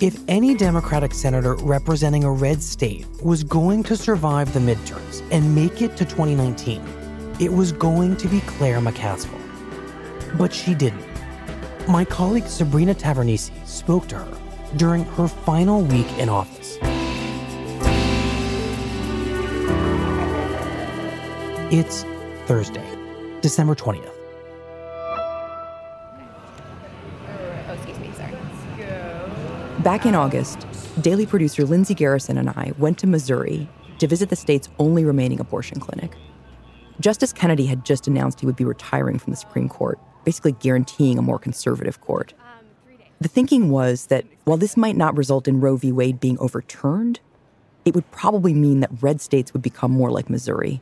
if any Democratic senator representing a red state was going to survive the midterms and make it to 2019, it was going to be Claire McCaskill. But she didn't. My colleague Sabrina Tavernise spoke to her during her final week in office. It's Thursday, December 20th. Back in August, Daily producer Lindsay Garrison and I went to Missouri to visit the state's only remaining abortion clinic. Justice Kennedy had just announced he would be retiring from the Supreme Court, basically guaranteeing a more conservative court. The thinking was that while this might not result in Roe v. Wade being overturned, it would probably mean that red states would become more like Missouri,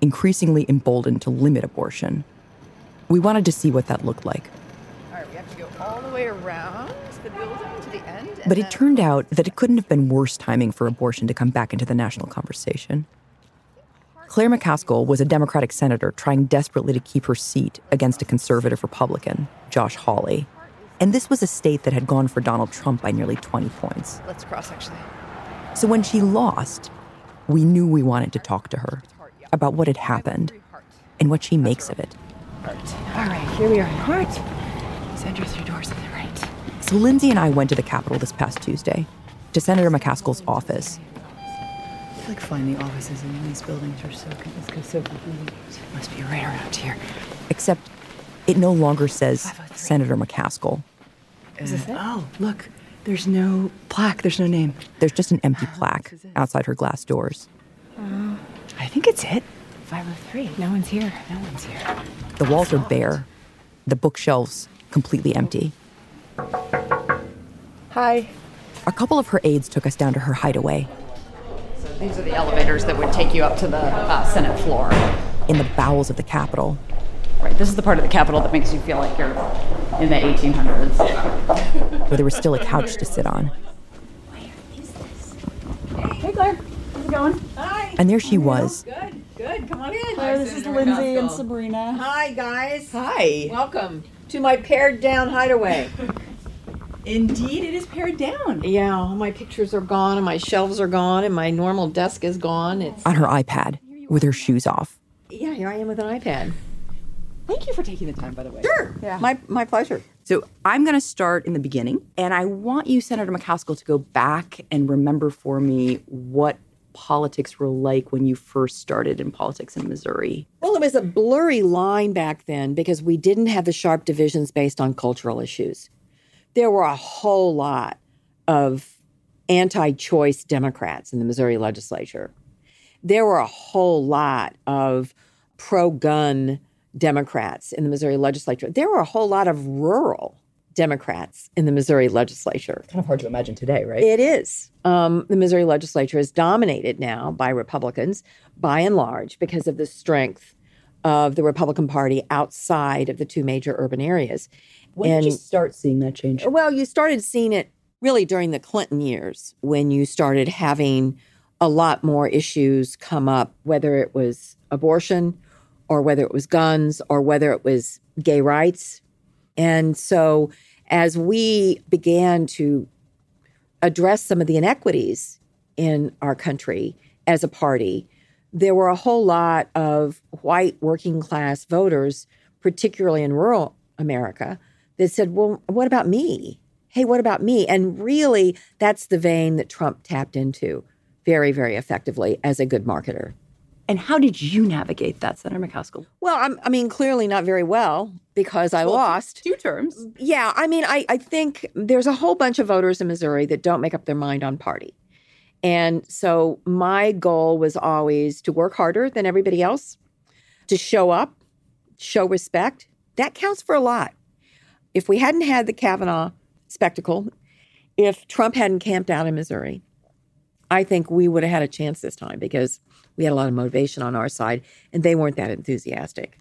increasingly emboldened to limit abortion. We wanted to see what that looked like. All right, we have to go all the way around the building to the end. and But it turned out that it couldn't have been worse timing for abortion to come back into the national conversation. Claire McCaskill was a Democratic senator trying desperately to keep her seat against a conservative Republican, Josh Hawley. And this was a state that had gone for Donald Trump by nearly 20 points. Let's cross actually. So when she lost, we knew we wanted to talk to her about what had happened and what she makes of it. All right, here we are. Just enter through doors to the right. So Lindsay and I went to the Capitol this past Tuesday, to Senator McCaskill's office. I feel like finding offices in these buildings are so con- it's so convenient. Must be right around here. Except it no longer says oh Senator McCaskill. Is this mm. it? Oh, look. There's no plaque. There's no name. There's just an empty oh, plaque outside her glass doors. Oh. I think it's it. 503. No one's here. No one's here. The walls are bare, the bookshelves completely empty. Hi. A couple of her aides took us down to her hideaway So These are the elevators that would take you up to the uh, Senate floor. in the bowels of the Capitol. Right, this is the part of the Capitol that makes you feel like you're in the 1800s. where there was still a couch to sit on. Hey, Claire, how's it going? Hi. And there she was, Good, good. Come on in. Claire, this is Lindsay and Sabrina. Hi, guys. Hi. Welcome to my pared down hideaway. Indeed, it is pared down. yeah, all my pictures are gone, and my shelves are gone, and my normal desk is gone. It's on her iPad with her shoes off. yeah, here I am with an iPad. Thank you for taking the time, by the way. Sure. Yeah. My my pleasure. So I'm going to start in the beginning, and I want you, Senator McCaskill, to go back and remember for me what politics were like when you first started in politics in Missouri. Well, it was a blurry line back then because we didn't have the sharp divisions based on cultural issues. There were a whole lot of anti choice Democrats in the Missouri legislature. There were a whole lot of pro gun Democrats in the Missouri legislature. There were a whole lot of rural Democrats in the Missouri legislature. Kind of hard to imagine today, right? It is. Um, the Missouri legislature is dominated now by Republicans by and large because of the strength of the Republican Party outside of the two major urban areas. When and- did you start seeing that change? Well, you started seeing it really during the Clinton years when you started having a lot more issues come up, whether it was abortion or whether it was guns or whether it was gay rights. And so as we began to address some of the inequities in our country as a party, there were a whole lot of white working class voters, particularly in rural America, that said, Well, what about me? Hey, what about me? And really, that's the vein that Trump tapped into very, very effectively as a good marketer. And how did you navigate that, Senator McCaskill? Well, I'm, i mean, clearly not very well because I well, lost. Two terms. Yeah. I mean, I, I think there's a whole bunch of voters in Missouri that don't make up their mind on party. And so my goal was always to work harder than everybody else, to show up, show respect. That counts for a lot. If we hadn't had the Kavanaugh spectacle, if Trump hadn't camped out in Missouri, I think we would have had a chance this time because we had a lot of motivation on our side, and they weren't that enthusiastic.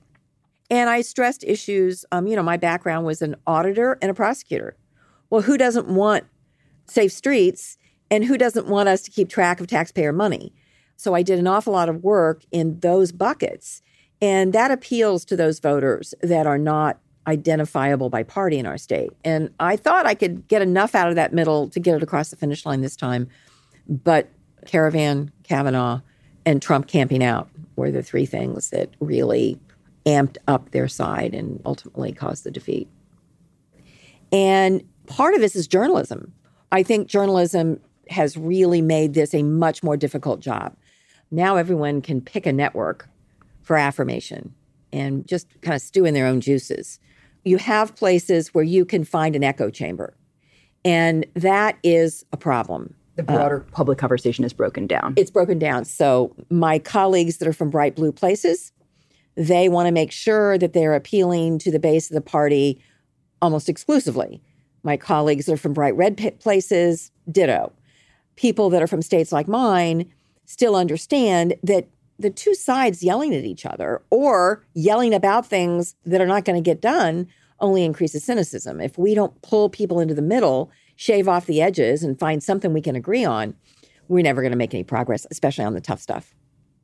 And I stressed issues. Um, you know, my background was an auditor and a prosecutor. Well, who doesn't want safe streets, and who doesn't want us to keep track of taxpayer money? So I did an awful lot of work in those buckets, and that appeals to those voters that are not identifiable by party in our state. And I thought I could get enough out of that middle to get it across the finish line this time. But Caravan, Kavanaugh, and Trump camping out were the three things that really amped up their side and ultimately caused the defeat. And part of this is journalism. I think journalism has really made this a much more difficult job. Now everyone can pick a network for affirmation and just kind of stew in their own juices. You have places where you can find an echo chamber, and that is a problem the broader uh, public conversation is broken down. It's broken down. So my colleagues that are from bright blue places, they want to make sure that they're appealing to the base of the party almost exclusively. My colleagues that are from bright red places, ditto. People that are from states like mine still understand that the two sides yelling at each other or yelling about things that are not going to get done only increases cynicism. If we don't pull people into the middle shave off the edges and find something we can agree on, we're never going to make any progress, especially on the tough stuff.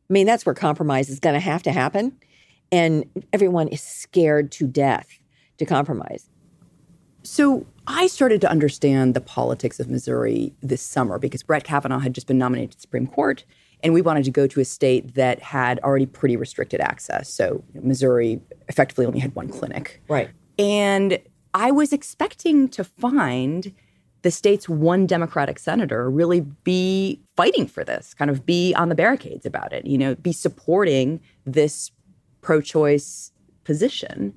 I mean, that's where compromise is going to have to happen. And everyone is scared to death to compromise. So I started to understand the politics of Missouri this summer because Brett Kavanaugh had just been nominated to the Supreme Court. And we wanted to go to a state that had already pretty restricted access. So Missouri effectively only had one clinic. Right. And I was expecting to find the state's one Democratic senator really be fighting for this, kind of be on the barricades about it, you know, be supporting this pro choice position.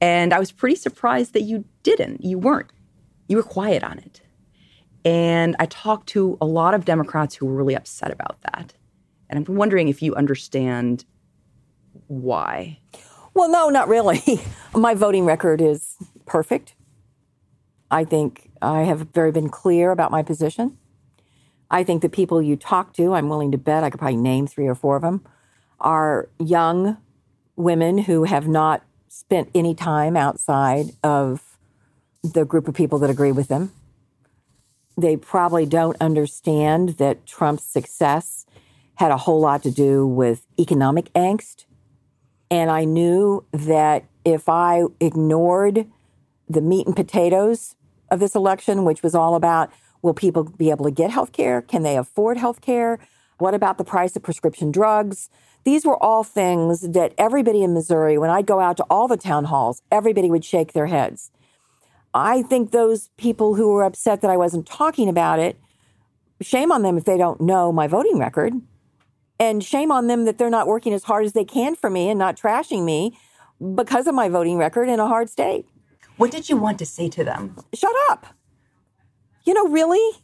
And I was pretty surprised that you didn't. You weren't. You were quiet on it. And I talked to a lot of Democrats who were really upset about that. And I'm wondering if you understand why. Well, no, not really. My voting record is perfect. I think I have very been clear about my position. I think the people you talk to, I'm willing to bet I could probably name three or four of them, are young women who have not spent any time outside of the group of people that agree with them. They probably don't understand that Trump's success had a whole lot to do with economic angst. And I knew that if I ignored the meat and potatoes of this election, which was all about will people be able to get health care? Can they afford health care? What about the price of prescription drugs? These were all things that everybody in Missouri, when I'd go out to all the town halls, everybody would shake their heads. I think those people who were upset that I wasn't talking about it, shame on them if they don't know my voting record. And shame on them that they're not working as hard as they can for me and not trashing me because of my voting record in a hard state. What did you want to say to them? Shut up. You know, really?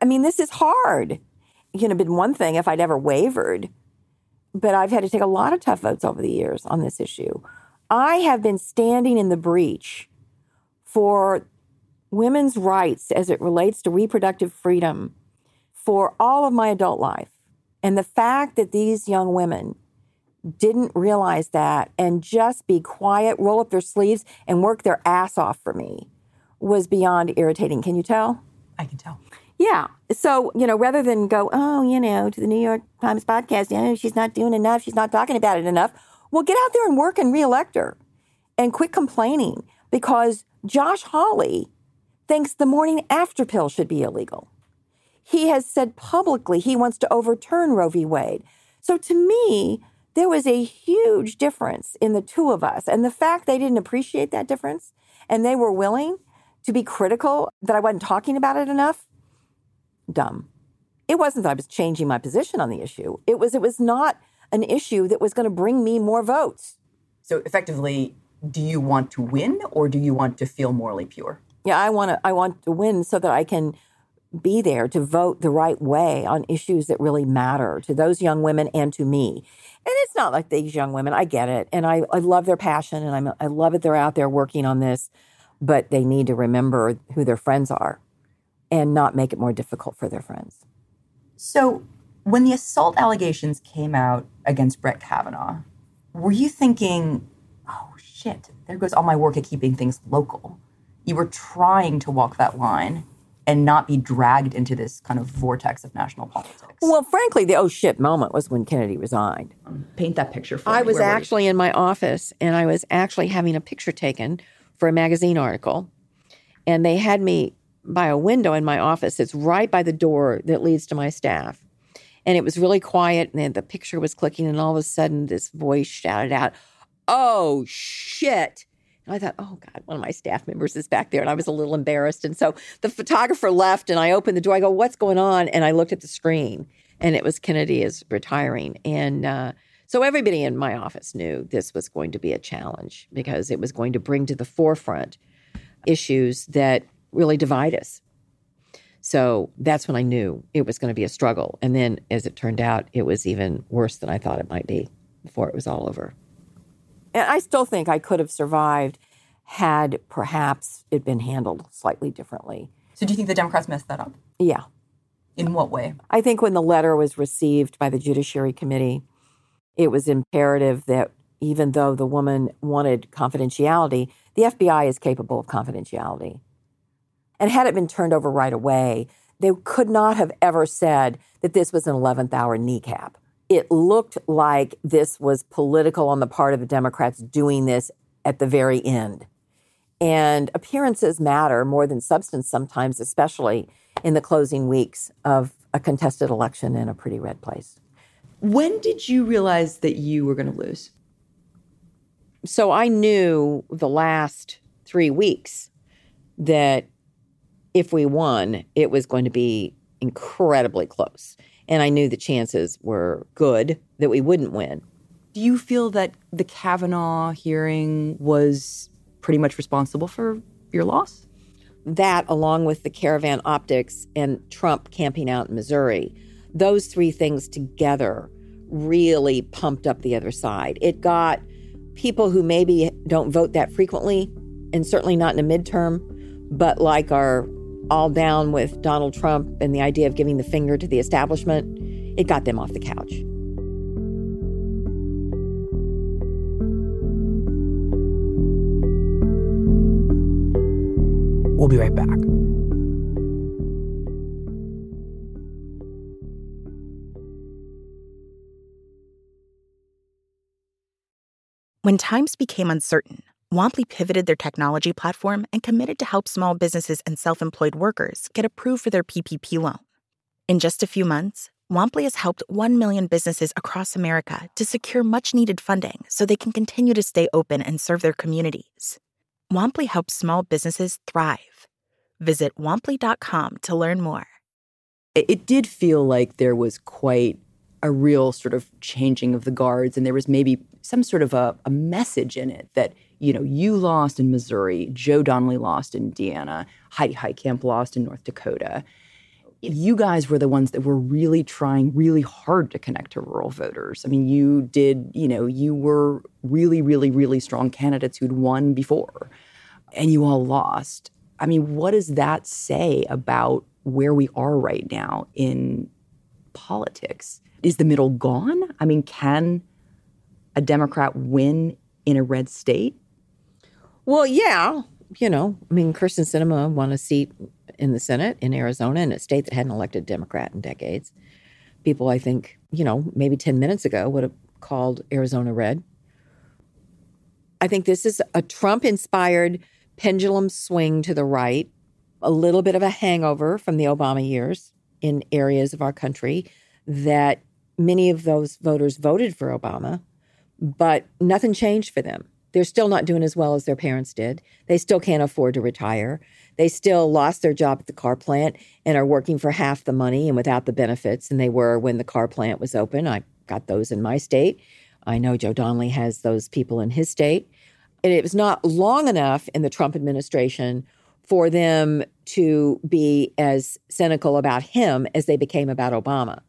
I mean, this is hard. You know, been one thing if I'd ever wavered, but I've had to take a lot of tough votes over the years on this issue. I have been standing in the breach for women's rights as it relates to reproductive freedom for all of my adult life. And the fact that these young women didn't realize that and just be quiet, roll up their sleeves, and work their ass off for me was beyond irritating. Can you tell? I can tell. Yeah. So, you know, rather than go, oh, you know, to the New York Times podcast, you know, she's not doing enough, she's not talking about it enough. Well, get out there and work and reelect her and quit complaining because Josh Hawley thinks the morning after pill should be illegal. He has said publicly he wants to overturn Roe v. Wade. So to me, there was a huge difference in the two of us. And the fact they didn't appreciate that difference and they were willing to be critical that I wasn't talking about it enough, dumb. It wasn't that I was changing my position on the issue. It was it was not an issue that was going to bring me more votes. So effectively, do you want to win or do you want to feel morally pure? Yeah, I want to I want to win so that I can be there to vote the right way on issues that really matter to those young women and to me. And it's not like these young women, I get it. And I, I love their passion and I'm, I love it they're out there working on this, but they need to remember who their friends are and not make it more difficult for their friends. So, when the assault allegations came out against Brett Kavanaugh, were you thinking, oh shit, there goes all my work at keeping things local? You were trying to walk that line and not be dragged into this kind of vortex of national politics. Well, frankly, the oh shit moment was when Kennedy resigned. Um, paint that picture for I me. I was Where actually in my office and I was actually having a picture taken for a magazine article. And they had me by a window in my office. It's right by the door that leads to my staff. And it was really quiet. And the picture was clicking. And all of a sudden, this voice shouted out, Oh shit. I thought, oh God, one of my staff members is back there. And I was a little embarrassed. And so the photographer left and I opened the door. I go, what's going on? And I looked at the screen and it was Kennedy is retiring. And uh, so everybody in my office knew this was going to be a challenge because it was going to bring to the forefront issues that really divide us. So that's when I knew it was going to be a struggle. And then as it turned out, it was even worse than I thought it might be before it was all over. And I still think I could have survived had perhaps it been handled slightly differently. So, do you think the Democrats messed that up? Yeah. In what way? I think when the letter was received by the Judiciary Committee, it was imperative that even though the woman wanted confidentiality, the FBI is capable of confidentiality. And had it been turned over right away, they could not have ever said that this was an 11th hour kneecap. It looked like this was political on the part of the Democrats doing this at the very end. And appearances matter more than substance sometimes, especially in the closing weeks of a contested election in a pretty red place. When did you realize that you were going to lose? So I knew the last three weeks that if we won, it was going to be incredibly close. And I knew the chances were good that we wouldn't win. Do you feel that the Kavanaugh hearing was pretty much responsible for your loss? That, along with the caravan optics and Trump camping out in Missouri, those three things together really pumped up the other side. It got people who maybe don't vote that frequently, and certainly not in a midterm, but like are all down with Donald Trump and the idea of giving the finger to the establishment, it got them off the couch. We'll be right back. When times became uncertain, Womply pivoted their technology platform and committed to help small businesses and self employed workers get approved for their PPP loan. In just a few months, Womply has helped 1 million businesses across America to secure much needed funding so they can continue to stay open and serve their communities. Womply helps small businesses thrive. Visit womply.com to learn more. It did feel like there was quite a real sort of changing of the guards, and there was maybe some sort of a, a message in it that you know, you lost in Missouri, Joe Donnelly lost in Indiana, Heidi Heitkamp lost in North Dakota. You guys were the ones that were really trying really hard to connect to rural voters. I mean, you did, you know, you were really, really, really strong candidates who'd won before, and you all lost. I mean, what does that say about where we are right now in politics? Is the middle gone? I mean, can a Democrat win in a red state? Well, yeah, you know, I mean, Kyrsten Sinema won a seat in the Senate in Arizona in a state that hadn't elected Democrat in decades. People, I think, you know, maybe 10 minutes ago would have called Arizona red. I think this is a Trump inspired pendulum swing to the right, a little bit of a hangover from the Obama years in areas of our country that many of those voters voted for Obama, but nothing changed for them. They're still not doing as well as their parents did. They still can't afford to retire. They still lost their job at the car plant and are working for half the money and without the benefits than they were when the car plant was open. I got those in my state. I know Joe Donnelly has those people in his state. And it was not long enough in the Trump administration for them to be as cynical about him as they became about Obama.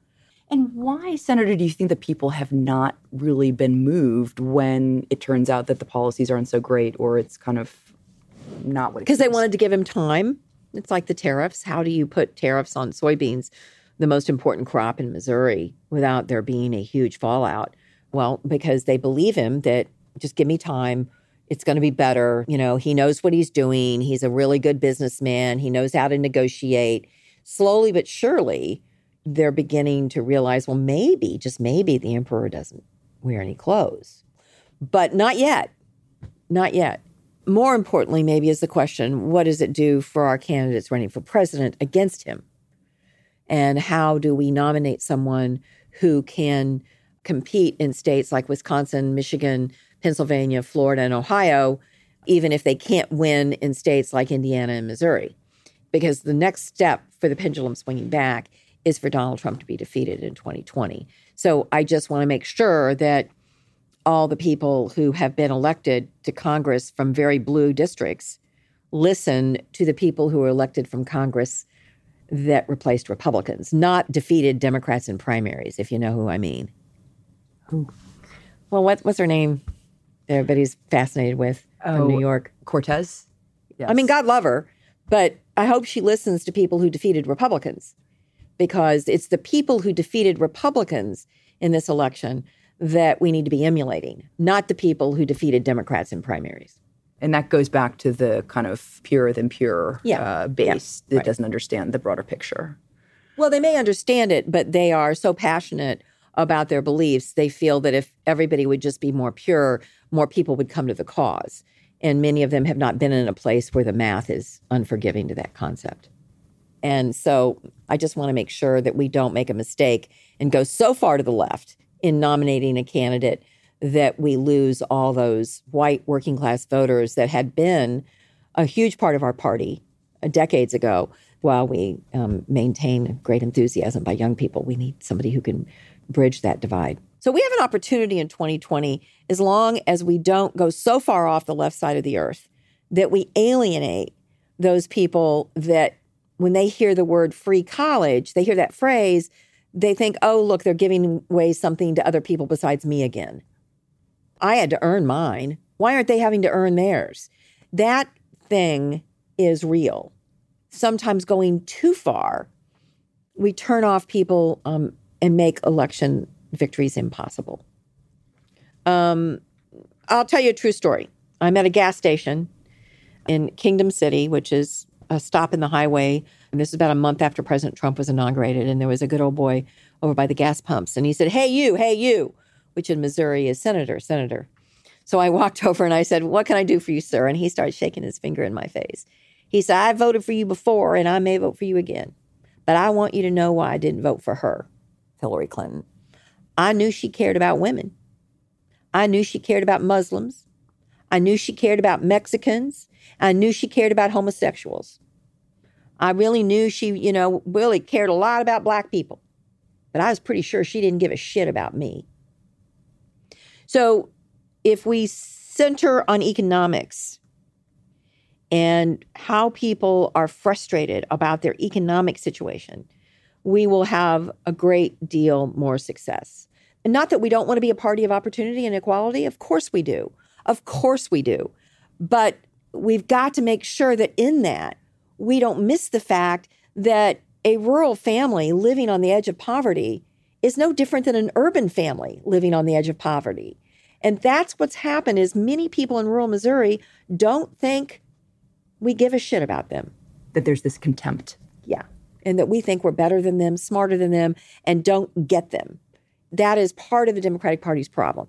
And why, Senator, do you think that people have not really been moved when it turns out that the policies aren't so great or it's kind of not what Because they wanted to give him time. It's like the tariffs. How do you put tariffs on soybeans, the most important crop in Missouri, without there being a huge fallout? Well, because they believe him that just give me time. It's going to be better. You know, he knows what he's doing. He's a really good businessman. He knows how to negotiate. Slowly but surely, they're beginning to realize, well, maybe, just maybe, the emperor doesn't wear any clothes. But not yet. Not yet. More importantly, maybe, is the question what does it do for our candidates running for president against him? And how do we nominate someone who can compete in states like Wisconsin, Michigan, Pennsylvania, Florida, and Ohio, even if they can't win in states like Indiana and Missouri? Because the next step for the pendulum swinging back is for Donald Trump to be defeated in 2020. So I just want to make sure that all the people who have been elected to Congress from very blue districts listen to the people who were elected from Congress that replaced Republicans, not defeated Democrats in primaries, if you know who I mean. Who? Well, what, what's her name? Everybody's fascinated with from Oh, New York. Cortez? Yes. I mean, God love her, but I hope she listens to people who defeated Republicans because it's the people who defeated Republicans in this election that we need to be emulating, not the people who defeated Democrats in primaries. And that goes back to the kind of purer than pure Yeah. uh, base Yeah. that Right. doesn't understand the broader picture. Well, they may understand it, but they are so passionate about their beliefs. They feel that if everybody would just be more pure, more people would come to the cause. And many of them have not been in a place where the math is unforgiving to that concept. And so I just want to make sure that we don't make a mistake and go so far to the left in nominating a candidate that we lose all those white working class voters that had been a huge part of our party uh, decades ago. While we um, maintain great enthusiasm by young people, we need somebody who can bridge that divide. So we have an opportunity in 2020, as long as we don't go so far off the left side of the earth that we alienate those people that when they hear the word free college, they hear that phrase, they think, oh, look, they're giving away something to other people besides me again. I had to earn mine. Why aren't they having to earn theirs? That thing is real. Sometimes going too far, we turn off people um, and make election victories impossible. Um, I'll tell you a true story. I'm at a gas station in Kingdom City, which is a stop in the highway. And this is about a month after President Trump was inaugurated. And there was a good old boy over by the gas pumps. And he said, Hey, you, hey, you, which in Missouri is Senator, Senator. So I walked over and I said, What can I do for you, sir? And he started shaking his finger in my face. He said, I voted for you before and I may vote for you again. But I want you to know why I didn't vote for her, Hillary Clinton. I knew she cared about women. I knew she cared about Muslims. I knew she cared about Mexicans. I knew she cared about homosexuals. I really knew she, you know, really cared a lot about black people. But I was pretty sure she didn't give a shit about me. So if we center on economics and how people are frustrated about their economic situation, we will have a great deal more success. And not that we don't want to be a party of opportunity and equality. Of course we do. Of course we do. But we've got to make sure that in that, we don't miss the fact that a rural family living on the edge of poverty is no different than an urban family living on the edge of poverty. And that's what's happened is many people in rural Missouri don't think we give a shit about them. That there's this contempt. Yeah. And that we think we're better than them, smarter than them, and don't get them. That is part of the Democratic Party's problem.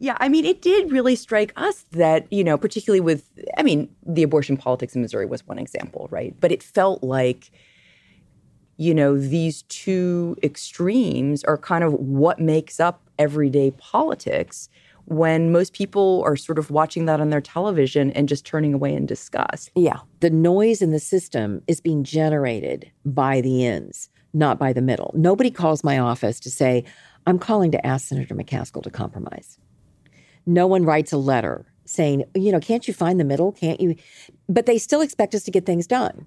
Yeah, I mean, it did really strike us that, you know, particularly with, I mean, the abortion politics in Missouri was one example, right? But it felt like you know, these two extremes are kind of what makes up everyday politics when most people are sort of watching that on their television and just turning away in disgust. Yeah. The noise in the system is being generated by the ends, not by the middle. Nobody calls my office to say, I'm calling to ask Senator McCaskill to compromise. No one writes a letter saying, you know, can't you find the middle? Can't you? But they still expect us to get things done.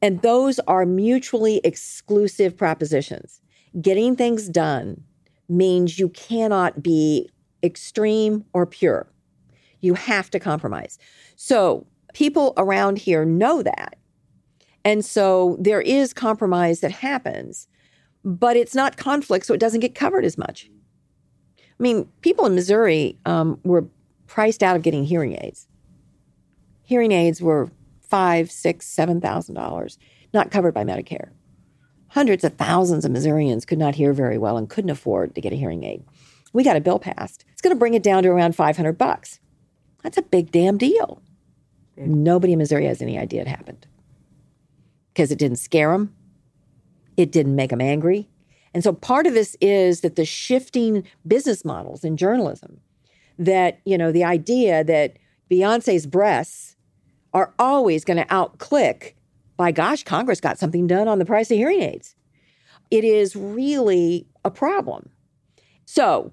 And those are mutually exclusive propositions. Getting things done means you cannot be extreme or pure. You have to compromise. So people around here know that. And so there is compromise that happens, but it's not conflict, so it doesn't get covered as much. I mean, people in Missouri um, were priced out of getting hearing aids. Hearing aids were five, six, seven thousand dollars, not covered by Medicare. Hundreds of thousands of Missourians could not hear very well and couldn't afford to get a hearing aid. We got a bill passed. It's going to bring it down to around 500 bucks. That's a big damn deal. Big. Nobody in Missouri has any idea it happened because it didn't scare them. It didn't make them angry. And so part of this is that the shifting business models in journalism, that, you know, the idea that Beyonce's breasts are always going to outclick, by gosh, Congress got something done on the price of hearing aids. It is really a problem. So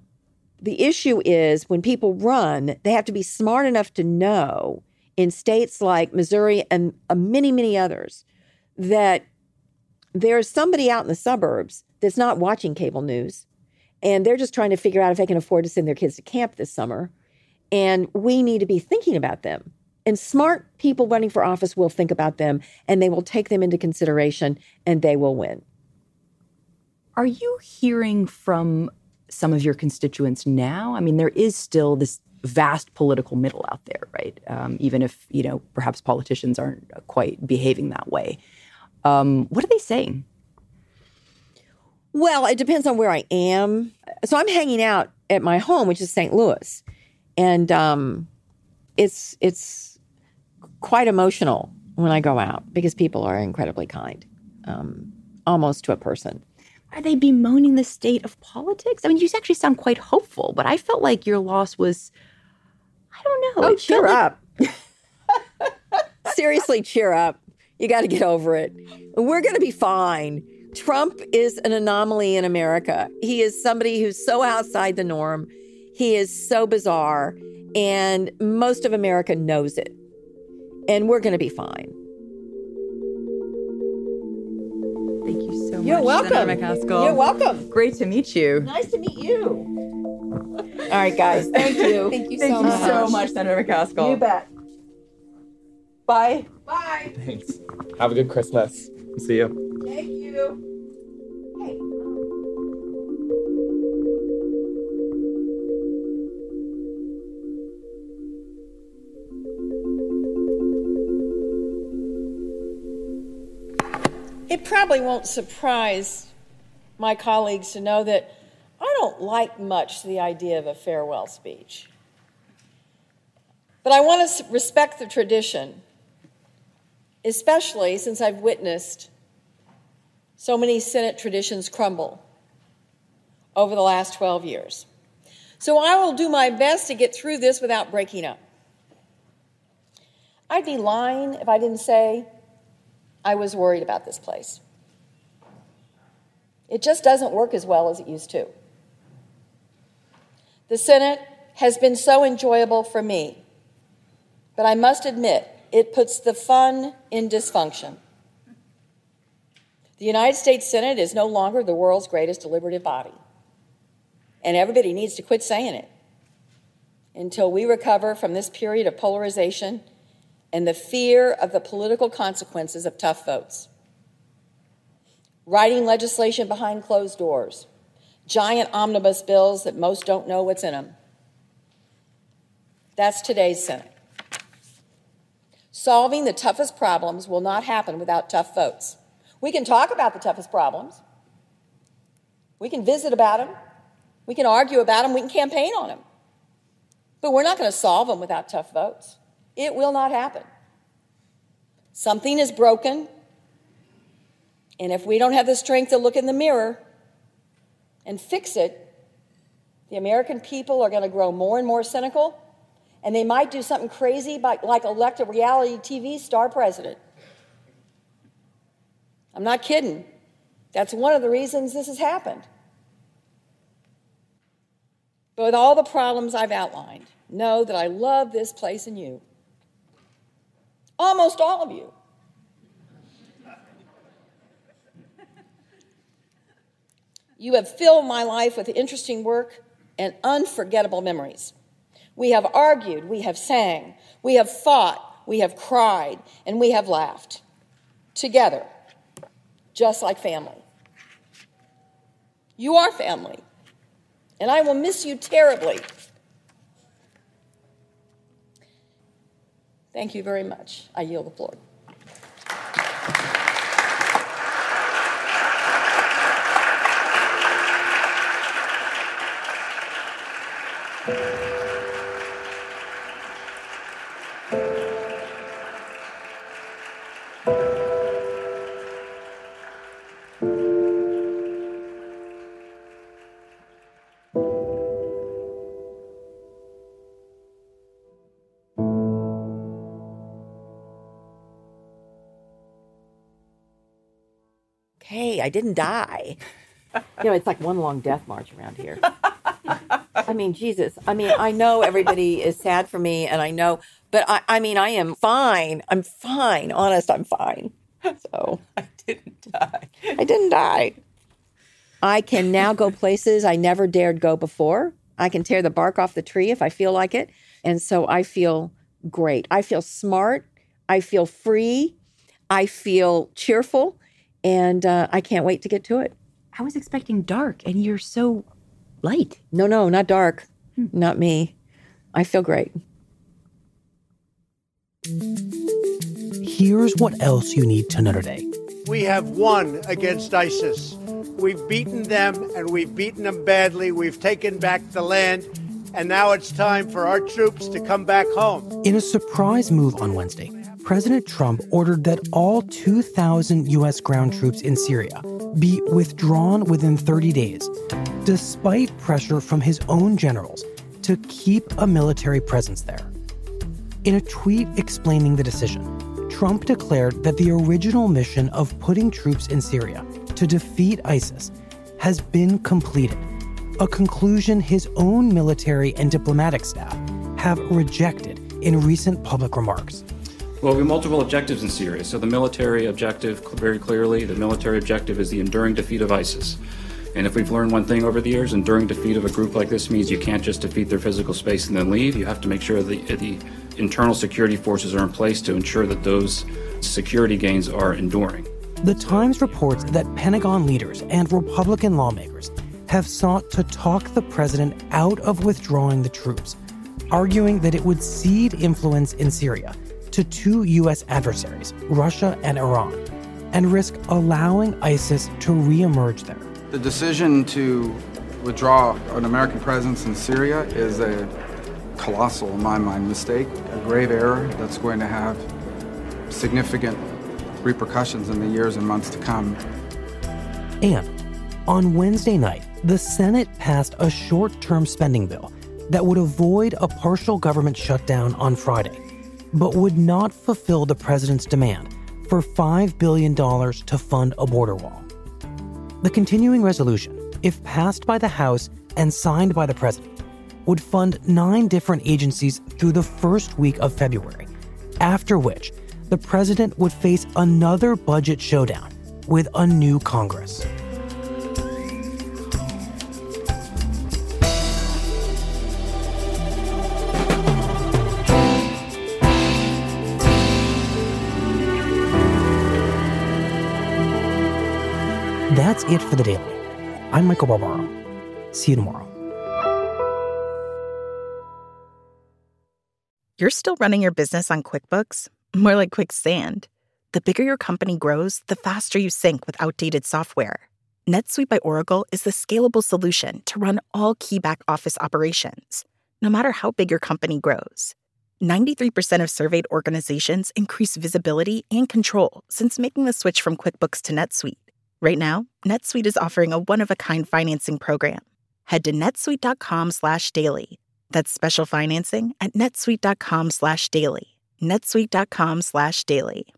the issue is when people run, they have to be smart enough to know in states like Missouri and uh, many, many others that there's somebody out in the suburbs that's not watching cable news and they're just trying to figure out if they can afford to send their kids to camp this summer. And we need to be thinking about them. And smart people running for office will think about them and they will take them into consideration and they will win. Are you hearing from some of your constituents now? I mean, there is still this vast political middle out there, right? Um, even if, you know, perhaps politicians aren't quite behaving that way. Um, what are they saying? Well, it depends on where I am. So I'm hanging out at my home, which is St. Louis, and um, it's it's quite emotional when I go out because people are incredibly kind, um, almost to a person. Are they bemoaning the state of politics? I mean, you actually sound quite hopeful, but I felt like your loss was, I don't know. Oh, cheer like- up. Seriously, cheer up. You got to get over it. We're going to be fine. Trump is an anomaly in America. He is somebody who's so outside the norm. He is so bizarre, and most of America knows it. And we're going to be fine. Thank you so You're much, welcome. Senator McCaskill. You're welcome. Great to meet you. Nice to meet you. All right, guys. Thank you. Thank you Thank so you much. so much, Senator McCaskill. You bet. Bye. Bye. Thanks. Have a good Christmas. See you. Thank you. Hey. It probably won't surprise my colleagues to know that I don't like much the idea of a farewell speech. But I want to respect the tradition, especially since I've witnessed so many Senate traditions crumble over the last 12 years. So I will do my best to get through this without breaking up. I'd be lying if I didn't say I was worried about this place. It just doesn't work as well as it used to. The Senate has been so enjoyable for me, but I must admit, it puts the fun in dysfunction. The United States Senate is no longer the world's greatest deliberative body, and everybody needs to quit saying it until we recover from this period of polarization and the fear of the political consequences of tough votes. Writing legislation behind closed doors, giant omnibus bills that most don't know what's in them. That's today's Senate. Solving the toughest problems will not happen without tough votes. We can talk about the toughest problems. We can visit about them. We can argue about them. We can campaign on them. But we're not going to solve them without tough votes. It will not happen. Something is broken, And if we don't have the strength to look in the mirror and fix it, the American people are going to grow more and more cynical, and they might do something crazy like elect a reality TV star president. I'm not kidding. That's one of the reasons this has happened. But with all the problems I've outlined, know that I love this place and you. Almost all of you. You have filled my life with interesting work and unforgettable memories. We have argued, we have sang, we have fought, we have cried, and we have laughed together, just like family. You are family, and I will miss you terribly. Thank you very much. I yield the floor. Hey, I didn't die. you know, it's like one long death march around here. I mean, Jesus. I mean, I know everybody is sad for me, and I know, but I, I mean, I am fine. I'm fine. Honest, I'm fine. So I didn't die. I didn't die. I can now go places I never dared go before. I can tear the bark off the tree if I feel like it. And so I feel great. I feel smart. I feel free. I feel cheerful and uh, I can't wait to get to it. I was expecting dark, and you're so light. No, no, not dark. Hmm. Not me. I feel great. Here's what else you need to know today. We have won against ISIS. We've beaten them, and we've beaten them badly. We've taken back the land, and now it's time for our troops to come back home. In a surprise move on Wednesday, President Trump ordered that all 2,000 U.S. ground troops in Syria be withdrawn within 30 days, despite pressure from his own generals to keep a military presence there. In a tweet explaining the decision, Trump declared that the original mission of putting troops in Syria to defeat ISIS has been completed, a conclusion his own military and diplomatic staff have rejected in recent public remarks. Well, we have multiple objectives in Syria. So the military objective, very clearly, the military objective is the enduring defeat of ISIS. And if we've learned one thing over the years, enduring defeat of a group like this means you can't just defeat their physical space and then leave. You have to make sure the, the internal security forces are in place to ensure that those security gains are enduring. The Times reports that Pentagon leaders and Republican lawmakers have sought to talk the president out of withdrawing the troops, arguing that it would cede influence in Syria to two U.S. adversaries, Russia and Iran, and risk allowing ISIS to reemerge there. The decision to withdraw an American presence in Syria is a colossal, in my mind, mistake, a grave error that's going to have significant repercussions in the years and months to come. And on Wednesday night, the Senate passed a short term spending bill that would avoid a partial government shutdown on Friday but would not fulfill the president's demand for $5 billion to fund a border wall. The continuing resolution, if passed by the House and signed by the president, would fund nine different agencies through the first week of February, after which the president would face another budget showdown with a new Congress. That's it for the daily. I'm Michael Barbaro. See you tomorrow. You're still running your business on QuickBooks? More like quicksand. The bigger your company grows, the faster you sink with outdated software. NetSuite by Oracle is the scalable solution to run all key back office operations, no matter how big your company grows. 93% of surveyed organizations increase visibility and control since making the switch from QuickBooks to NetSuite Right now, NetSuite is offering a one-of-a-kind financing program. Head to netsuite.com slash daily. That's special financing at netsuite.com slash daily. netsuite.com slash daily.